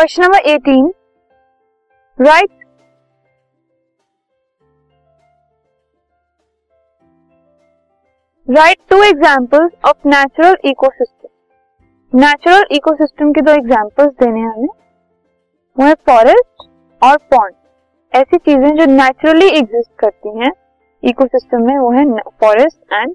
Question number 18 write write two examples of natural ecosystem natural ecosystem के दो examples देने हैं हमें। वो है फॉरेस्ट और पॉन्ड ऐसी चीज़ें जो नेचुरली एग्जिस्ट करती हैं इकोसिस्टम में, वो है forest and